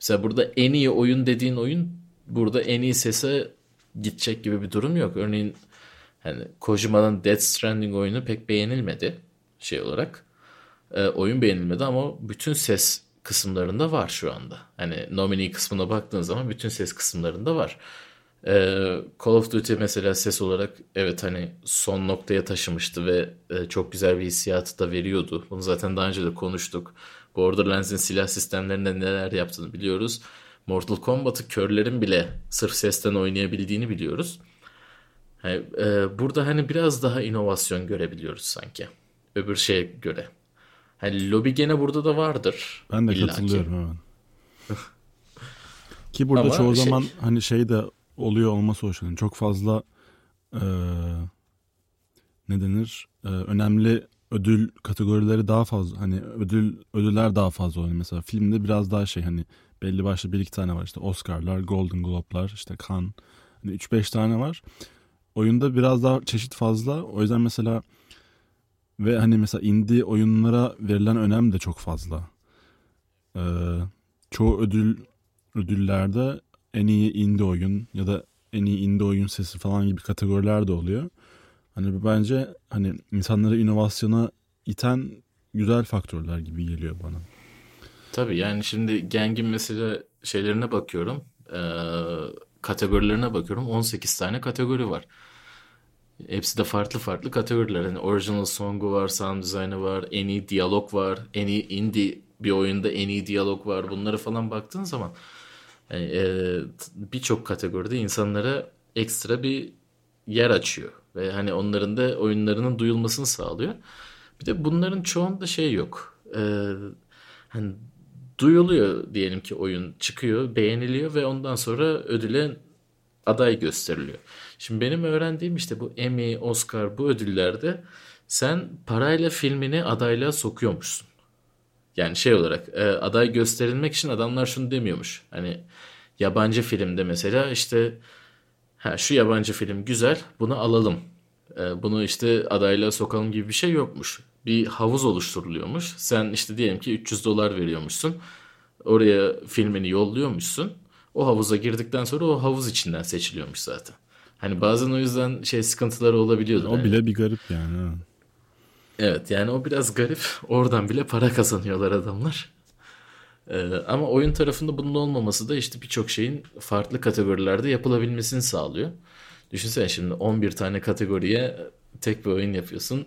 Mesela burada en iyi oyun dediğin oyun burada en iyi sese gidecek gibi bir durum yok. Örneğin hani Kojima'nın Death Stranding oyunu pek beğenilmedi şey olarak. E, oyun beğenilmedi ama bütün ses kısımlarında var şu anda. Hani nominee kısmına baktığın zaman bütün ses kısımlarında var. Ee, Call of Duty mesela ses olarak evet hani son noktaya taşımıştı ve e, çok güzel bir hissiyatı da veriyordu. Bunu zaten daha önce de konuştuk. Borderlands'in silah sistemlerinde neler yaptığını biliyoruz. Mortal Kombat'ı körlerin bile sırf sesten oynayabildiğini biliyoruz. Hani, e, burada hani biraz daha inovasyon görebiliyoruz sanki. Öbür şeye göre. Hani lobi gene burada da vardır. Ben de illaki. katılıyorum evet. [laughs] Ki burada Ama çoğu şey- zaman hani şey de oluyor olması hoş. Yani çok fazla eee, ne denir? Eee, önemli ödül kategorileri daha fazla. Hani ödül ödüller daha fazla oluyor. Mesela filmde biraz daha şey hani belli başlı bir iki tane var. İşte Oscar'lar, Golden Globe'lar, işte Cannes. Hani 3-5 tane var. Oyunda biraz daha çeşit fazla. O yüzden mesela ve hani mesela indie oyunlara verilen önem de çok fazla. Ee, çoğu ödül ödüllerde en iyi indie oyun ya da en iyi indie oyun sesi falan gibi kategoriler de oluyor. Hani bence hani insanları inovasyona iten güzel faktörler gibi geliyor bana. Tabii yani şimdi Geng'in mesela şeylerine bakıyorum. E, kategorilerine bakıyorum. 18 tane kategori var. Hepsi de farklı farklı kategoriler. Yani original song'u var, sound design'ı var, en iyi diyalog var, en iyi indie bir oyunda en iyi diyalog var. Bunları falan baktığın zaman yani, e, birçok kategoride insanlara ekstra bir yer açıyor. Ve hani onların da oyunlarının duyulmasını sağlıyor. Bir de bunların çoğunda şey yok. E, hani duyuluyor diyelim ki oyun çıkıyor, beğeniliyor ve ondan sonra ödüle aday gösteriliyor. Şimdi benim öğrendiğim işte bu Emmy, Oscar bu ödüllerde sen parayla filmini adaylığa sokuyormuşsun. Yani şey olarak e, aday gösterilmek için adamlar şunu demiyormuş. Hani yabancı filmde mesela işte ha, şu yabancı film güzel bunu alalım. E, bunu işte adaylığa sokalım gibi bir şey yokmuş. Bir havuz oluşturuluyormuş. Sen işte diyelim ki 300 dolar veriyormuşsun. Oraya filmini yolluyormuşsun. O havuza girdikten sonra o havuz içinden seçiliyormuş zaten. Hani bazen o yüzden şey sıkıntıları olabiliyordu. O bile bir garip yani. ha. Evet yani o biraz garip. [laughs] Oradan bile para kazanıyorlar adamlar. Ee, ama oyun tarafında bunun olmaması da işte birçok şeyin farklı kategorilerde yapılabilmesini sağlıyor. Düşünsene şimdi 11 tane kategoriye tek bir oyun yapıyorsun.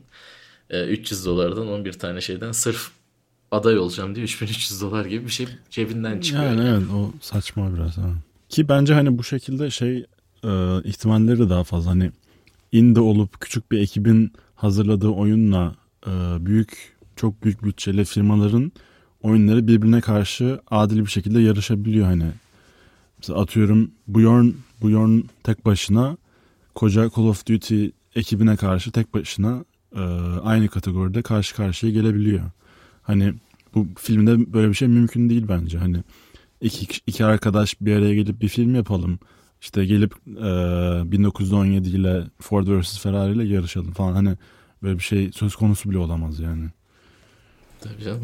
Ee, 300 dolardan 11 tane şeyden sırf aday olacağım diye 3300 dolar gibi bir şey cebinden çıkıyor. Yani evet o saçma biraz. Ha. Ki bence hani bu şekilde şey e, ihtimalleri de daha fazla. Hani indie olup küçük bir ekibin hazırladığı oyunla e, büyük çok büyük bütçeli firmaların oyunları birbirine karşı adil bir şekilde yarışabiliyor hani. Mesela atıyorum Bjorn, Bjorn tek başına koca Call of Duty ekibine karşı tek başına e, aynı kategoride karşı karşıya gelebiliyor. Hani bu filmde böyle bir şey mümkün değil bence. Hani iki, iki arkadaş bir araya gelip bir film yapalım. İşte gelip e, 1917 ile Ford vs Ferrari ile yarışalım falan. Hani böyle bir şey söz konusu bile olamaz yani. Tabii canım.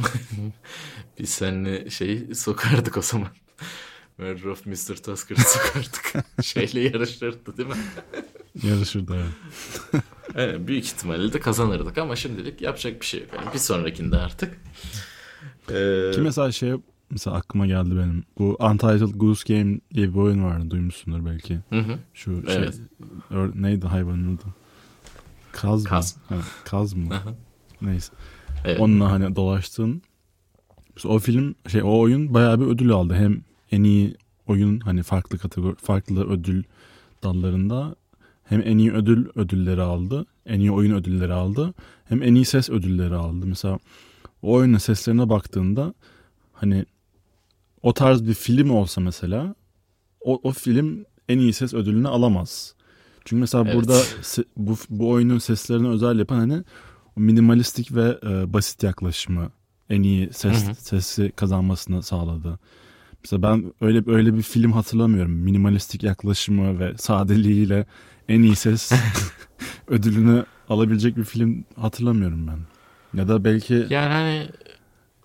[laughs] Biz seninle şey sokardık o zaman. Murder of Mr. Tusker'ı sokardık. [laughs] Şeyle yarışırdı değil mi? Yarışırdı evet. [laughs] Yani büyük ihtimalle de kazanırdık ama şimdilik yapacak bir şey yok. Yani bir sonrakinde artık. Ee, Ki mesela şey mesela aklıma geldi benim. Bu Untitled Goose Game diye bir oyun vardı. Duymuşsundur belki. hı hı. Şu şey Evet. ör- neydi hayvanın adı? Kaz mı? Kaz. Ha, kaz mı? Neyse. Evet. Onunla hani dolaştığın Mesela o film şey o oyun bayağı bir ödül aldı. Hem en iyi oyun hani farklı kategori farklı ödül dallarında hem en iyi ödül ödülleri aldı. En iyi oyun ödülleri aldı. Hem en iyi ses ödülleri aldı. Mesela o oyunun seslerine baktığında hani o tarz bir film olsa mesela o, o film en iyi ses ödülünü alamaz. Çünkü mesela Evet. burada se- bu, bu oyunun seslerini özel yapan hani minimalistik ve e, basit yaklaşımı en iyi ses Hı hı. sesi kazanmasını sağladı. Mesela ben öyle öyle bir film hatırlamıyorum. Minimalistik yaklaşımı ve sadeliğiyle en iyi ses [laughs] ödülünü alabilecek bir film hatırlamıyorum ben. Ya da belki Yani hani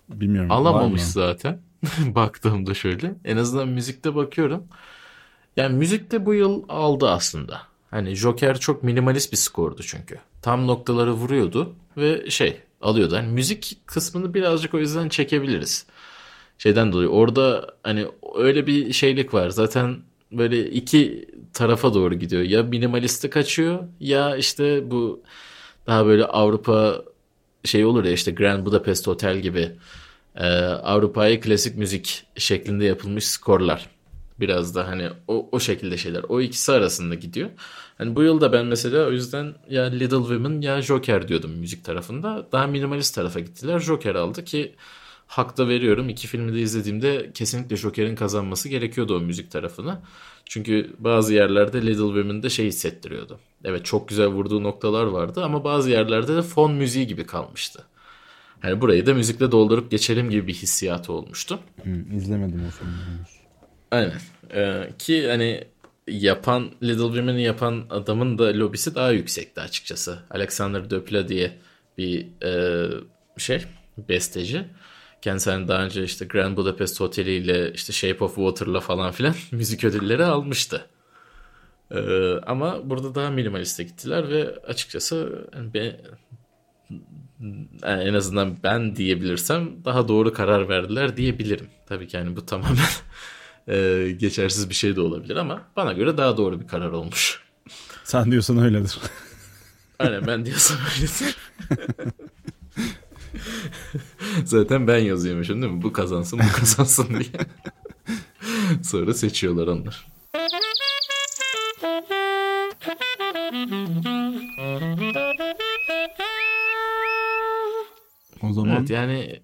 bilmiyorum. alamamış mı? zaten. [laughs] Baktığımda şöyle. En azından müzikte bakıyorum. Yani müzikte bu yıl aldı aslında. Hani Joker çok minimalist bir skordu çünkü. Tam noktaları vuruyordu ve şey alıyordu. Hani müzik kısmını birazcık o yüzden çekebiliriz. Şeyden dolayı orada hani öyle bir şeylik var. Zaten böyle iki tarafa doğru gidiyor. Ya minimaliste kaçıyor ya işte bu daha böyle Avrupa şey olur ya işte Grand Budapest Hotel gibi e, Avrupa'ya klasik müzik şeklinde yapılmış skorlar. Biraz da hani o, o şekilde şeyler. O ikisi arasında gidiyor. Hani bu yılda ben mesela o yüzden ya Little Women ya Joker diyordum müzik tarafında. Daha minimalist tarafa gittiler. Joker aldı ki hak da veriyorum. İki filmi de izlediğimde kesinlikle Joker'in kazanması gerekiyordu o müzik tarafını. Çünkü bazı yerlerde Little Women'de şey hissettiriyordu. Evet çok güzel vurduğu noktalar vardı ama bazı yerlerde de fon müziği gibi kalmıştı. Hani burayı da müzikle doldurup geçelim gibi bir hissiyatı olmuştu. Hı, izlemedim o filmi. Aynen. Ee, ki hani yapan Little Women'i yapan adamın da lobisi daha yüksekti açıkçası. Alexander Döpla diye bir e, şey besteci. Kendisi hani daha önce işte Grand Budapest Oteli ile işte Shape of Water'la falan filan [laughs] müzik ödülleri almıştı. Ee, ama burada daha minimaliste gittiler ve açıkçası yani ben, yani en azından ben diyebilirsem daha doğru karar verdiler diyebilirim. Tabii ki yani bu [laughs] tamamen e, geçersiz bir şey de olabilir ama bana göre daha doğru bir karar olmuş. Sen diyorsan öyledir. Aynen ben diyorsam öyledir. [laughs] [laughs] Zaten ben yazıyormuşum değil mi? Bu kazansın bu kazansın diye. [laughs] Sonra seçiyorlar onlar. O zaman Evet yani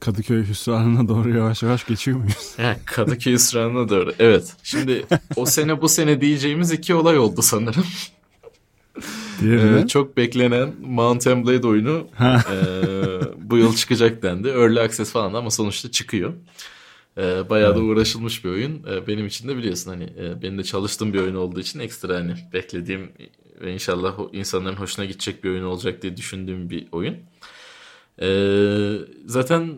Kadıköy hüsranına doğru yavaş yavaş geçiyor muyuz? ya Kadıköy ısrarına doğru. Evet. Şimdi o sene bu sene diyeceğimiz iki olay oldu sanırım. Ee, çok beklenen Mount Blade oyunu e, bu yıl çıkacak dendi. Early Access falan ama sonuçta çıkıyor. E, bayağı da uğraşılmış bir oyun. E, benim için de biliyorsun hani e, benim de çalıştığım bir oyun olduğu için ekstra hani beklediğim ve inşallah insanların hoşuna gidecek bir oyun olacak diye düşündüğüm bir oyun. E, zaten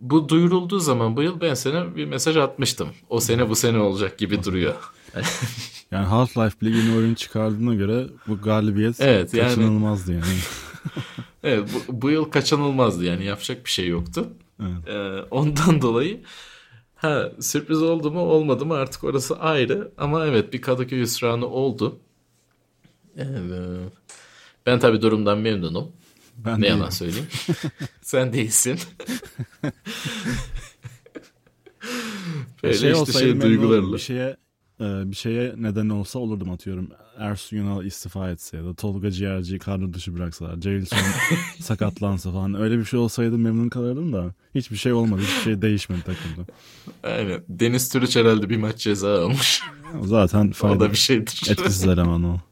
bu duyurulduğu zaman bu yıl ben sana bir mesaj atmıştım. O sene bu sene olacak gibi duruyor. [laughs] Yani Half-Life bile yeni oyun çıkardığına göre bu galibiyet Evet, yani- kaçınılmazdı yani. [laughs] Evet bu, bu yıl kaçınılmazdı yani yapacak bir şey yoktu. Evet. Ee, ondan [laughs] dolayı ha sürpriz oldu mu olmadı mı artık orası ayrı ama evet bir Kadıköy hüsranı oldu. Evet. Ben tabii durumdan memnunum. Ben Ne değilim. yalan söyleyeyim. [laughs] Sen değilsin. Böyle şey işte şey duygularla. Bir şeye e, bir şeye neden olsa olurdum atıyorum. Ersun Yanal istifa etse ya da Tolga Ciğerci'yi kadro dışı bıraksalar. Jailson [laughs] sakatlansa falan. Öyle bir şey olsaydı memnun kalırdım da. Hiçbir şey olmadı. Hiçbir şey değişmedi takımda. Aynen. Deniz Türüç herhalde bir maç ceza almış. Zaten o fayda da bir şeydir. etkisiz eleman o. [laughs]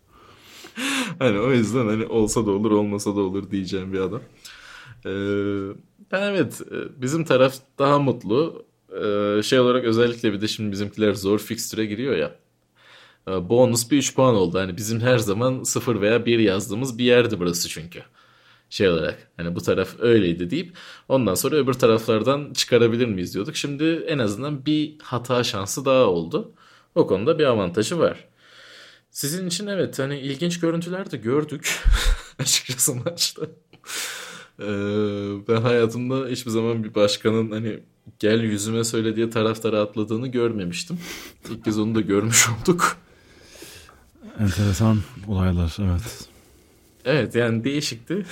Hani o yüzden hani olsa da olur olmasa da olur diyeceğim bir adam. Ee, evet e, bizim taraf daha mutlu. Ee, şey olarak özellikle bir de şimdi bizimkiler zor fixture'e giriyor ya. Ee, bonus bir 3 puan oldu. Hani bizim her zaman 0 veya 1 yazdığımız bir yerdi burası çünkü. Şey olarak hani bu taraf öyleydi deyip ondan sonra öbür taraflardan çıkarabilir miyiz diyorduk. Şimdi en azından bir hata şansı daha oldu. O konuda bir avantajı var. Sizin için evet hani ilginç görüntüler de gördük [laughs] açıkçası maçta. Ee, ben hayatımda hiçbir zaman bir başkanın hani gel yüzüme söyle diye taraftara atladığını görmemiştim. İlk kez onu da görmüş [laughs] olduk. Enteresan olaylar evet. Evet yani değişikti.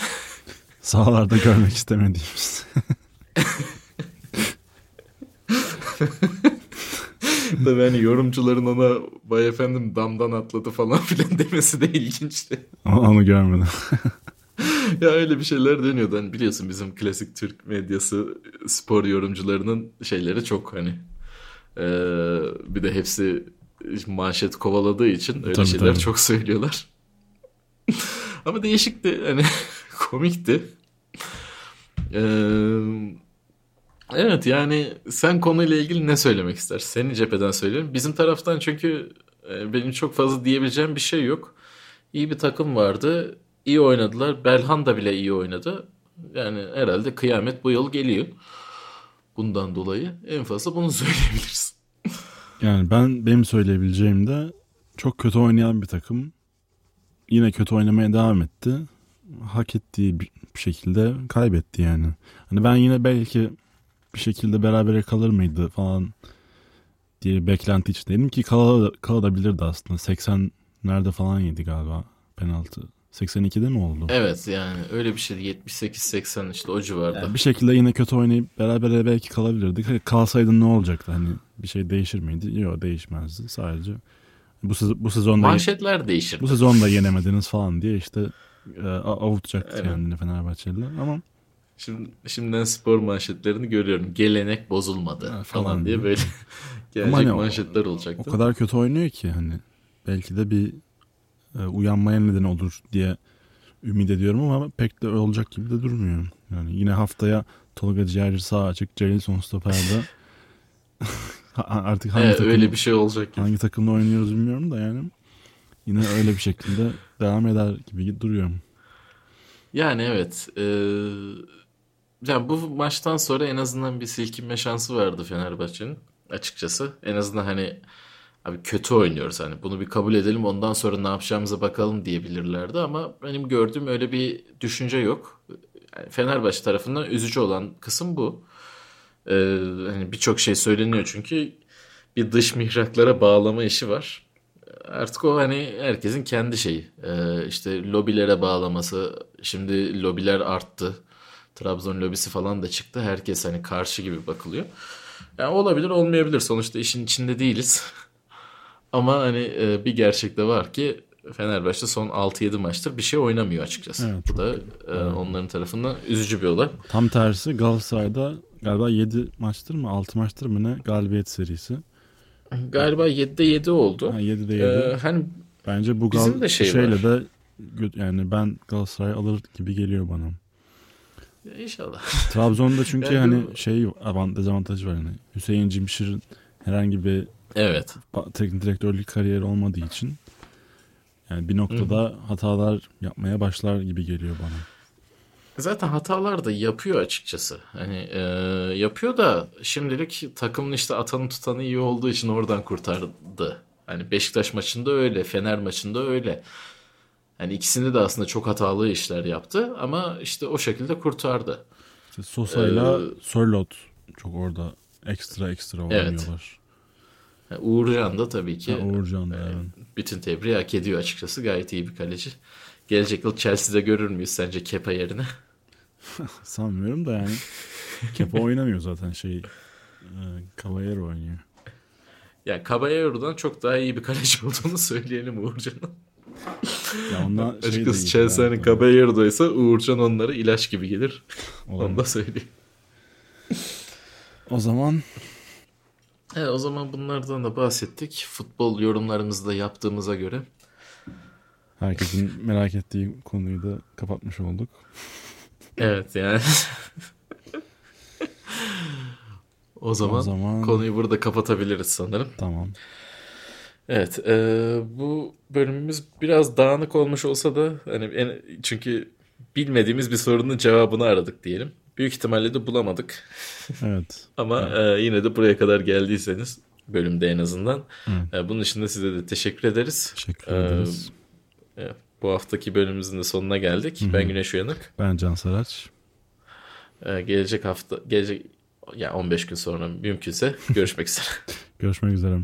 Sahalarda görmek istemediğimiz. [laughs] Tabii hani yorumcuların ona bay efendim damdan atladı falan filan demesi de ilginçti. Ama Onu görmedim. Ya öyle bir şeyler dönüyordu. Hani biliyorsun bizim klasik Türk medyası spor yorumcularının şeyleri çok hani. Ee, bir de hepsi manşet kovaladığı için öyle Tabii, şeyler tabii. çok söylüyorlar. [laughs] Ama değişikti. Hani [laughs] komikti. Ee, evet yani sen konuyla ilgili ne söylemek istersin? Senin cepheden söyleyeyim. Bizim taraftan çünkü e, benim çok fazla diyebileceğim bir şey yok. İyi bir takım vardı. İyi oynadılar. Belhanda bile iyi oynadı. Yani herhalde kıyamet bu yıl geliyor. Bundan dolayı en fazla bunu [laughs] söyleyebiliriz. Yani ben benim söyleyebileceğim de çok kötü oynayan bir takım yine kötü oynamaya devam etti. Hak ettiği bir şekilde kaybetti yani. Hani ben yine belki bir şekilde berabere kalır mıydı falan diye beklenti içindeydim ki kal kalabilirdi aslında. 80 nerede falan yedi galiba penaltı. 82'de mi oldu? Evet yani öyle bir şey 78-80 işte o civarda. Yani bir şekilde yine kötü oynayıp berabere belki kalabilirdik. Kalsaydın ne olacaktı? Hani bir şey değişir miydi? Yok değişmezdi. Sadece bu, bu sezonda Manşetler değişir. bu sezon da yenemediniz falan diye işte e, avutacaktı Evet. kendini Fenerbahçeliler ama Şimdi şimdiden spor manşetlerini görüyorum. Gelenek bozulmadı Ha, falan, falan diye böyle gelecek hani o- manşetler o olacaktı. kadar kötü oynuyor ki hani belki de bir e, uyanmaya neden olur diye ümit ediyorum ama pek de olacak gibi de durmuyor. Yani yine haftaya Tolga Ciğerci sağ açık, Jailson stoperde. [laughs] Artık hangi Evet, takım, öyle bir şey olacak. hangi takımda oynuyoruz bilmiyorum da yani yine öyle bir şekilde devam eder gibi duruyor. Yani evet. e, yani bu maçtan sonra en azından bir silkinme şansı vardı Fenerbahçe'nin açıkçası. En azından hani abi kötü oynuyoruz hani bunu bir kabul edelim ondan sonra ne yapacağımıza bakalım diyebilirlerdi ama benim gördüğüm öyle bir düşünce yok. Yani Fenerbahçe tarafından üzücü olan kısım bu. Ee, hani birçok şey söyleniyor çünkü bir dış mihraklara bağlama işi var. Artık o hani herkesin kendi şeyi. Ee, işte lobilere bağlaması. Şimdi lobiler arttı. Trabzon lobisi falan da çıktı. Herkes hani karşı gibi bakılıyor. Yani olabilir olmayabilir. Sonuçta işin içinde değiliz. [laughs] Ama hani e, bir gerçek de var ki Fenerbahçe son 6-7 maçtır bir şey oynamıyor açıkçası. Evet, Bu da e, onların tarafından üzücü bir olay. Tam tersi Galatasaray'da galiba 7 maçtır mı 6 maçtır mı ne galibiyet serisi. Galiba 7'de 7 oldu. Ha, 7'de 7. Ee, hani Bence bu gal de şey şeyle var. de yani ben Galatasaray alır gibi geliyor bana. inşallah. Trabzon'da çünkü [laughs] Yani hani şey avant dezavantajı var hani. Hüseyin Cimşir'in herhangi bir Evet. teknik direktörlük kariyeri olmadığı için yani bir noktada hatalar yapmaya başlar gibi geliyor bana. Zaten hatalar da yapıyor açıkçası. Hani e, yapıyor da şimdilik takımın işte atanı tutanı iyi olduğu için oradan kurtardı. Hani Beşiktaş maçında öyle, Fener maçında öyle. Hani ikisinde de aslında çok hatalı işler yaptı ama işte o şekilde kurtardı. İşte Sosa'yla Ee, Sörlot çok orada ekstra ekstra Evet. oynuyorlar. Yani Uğurcan da tabii ki Ha, Uğurcan da e, evet. bütün tebriği hak ediyor açıkçası. Gayet iyi bir kaleci. Gelecek yıl Chelsea'de görür müyüz sence Kepa yerine? [laughs] Sanmıyorum da yani. Kepa oynamıyor zaten şey. E, Caballero oynuyor. Yani Caballero'dan çok daha iyi bir kaleci [laughs] olduğunu söyleyelim Uğurcan'ın. Ya ondan şey Açıkçası iyi Chelsea yani. Caballero'daysa Uğurcan onlara ilaç gibi gelir. Olabilir. Onu da söyleyeyim. O zaman Evet, o zaman bunlardan da bahsettik. Futbol yorumlarımızı da yaptığımıza göre. herkesin merak ettiği konuyu da kapatmış olduk. Evet yani. [laughs] o zaman, O zaman- konuyu burada kapatabiliriz sanırım. Tamam. Evet, e, bu bölümümüz biraz dağınık olmuş olsa da hani en, çünkü bilmediğimiz bir sorunun cevabını aradık diyelim. Büyük ihtimalle de bulamadık. [laughs] Evet. Ama e, yine de buraya kadar geldiyseniz bölümde en azından. Evet. e, bunun için de size de teşekkür ederiz. Teşekkür Ee, ederiz. Evet, bu haftaki bölümümüzün de sonuna geldik. Ben Güneş Uyanık. Ben Can Saraç. Ee, gelecek hafta, gelecek ya 15 gün sonra mümkünse [laughs] görüşmek üzere. Görüşmek üzere.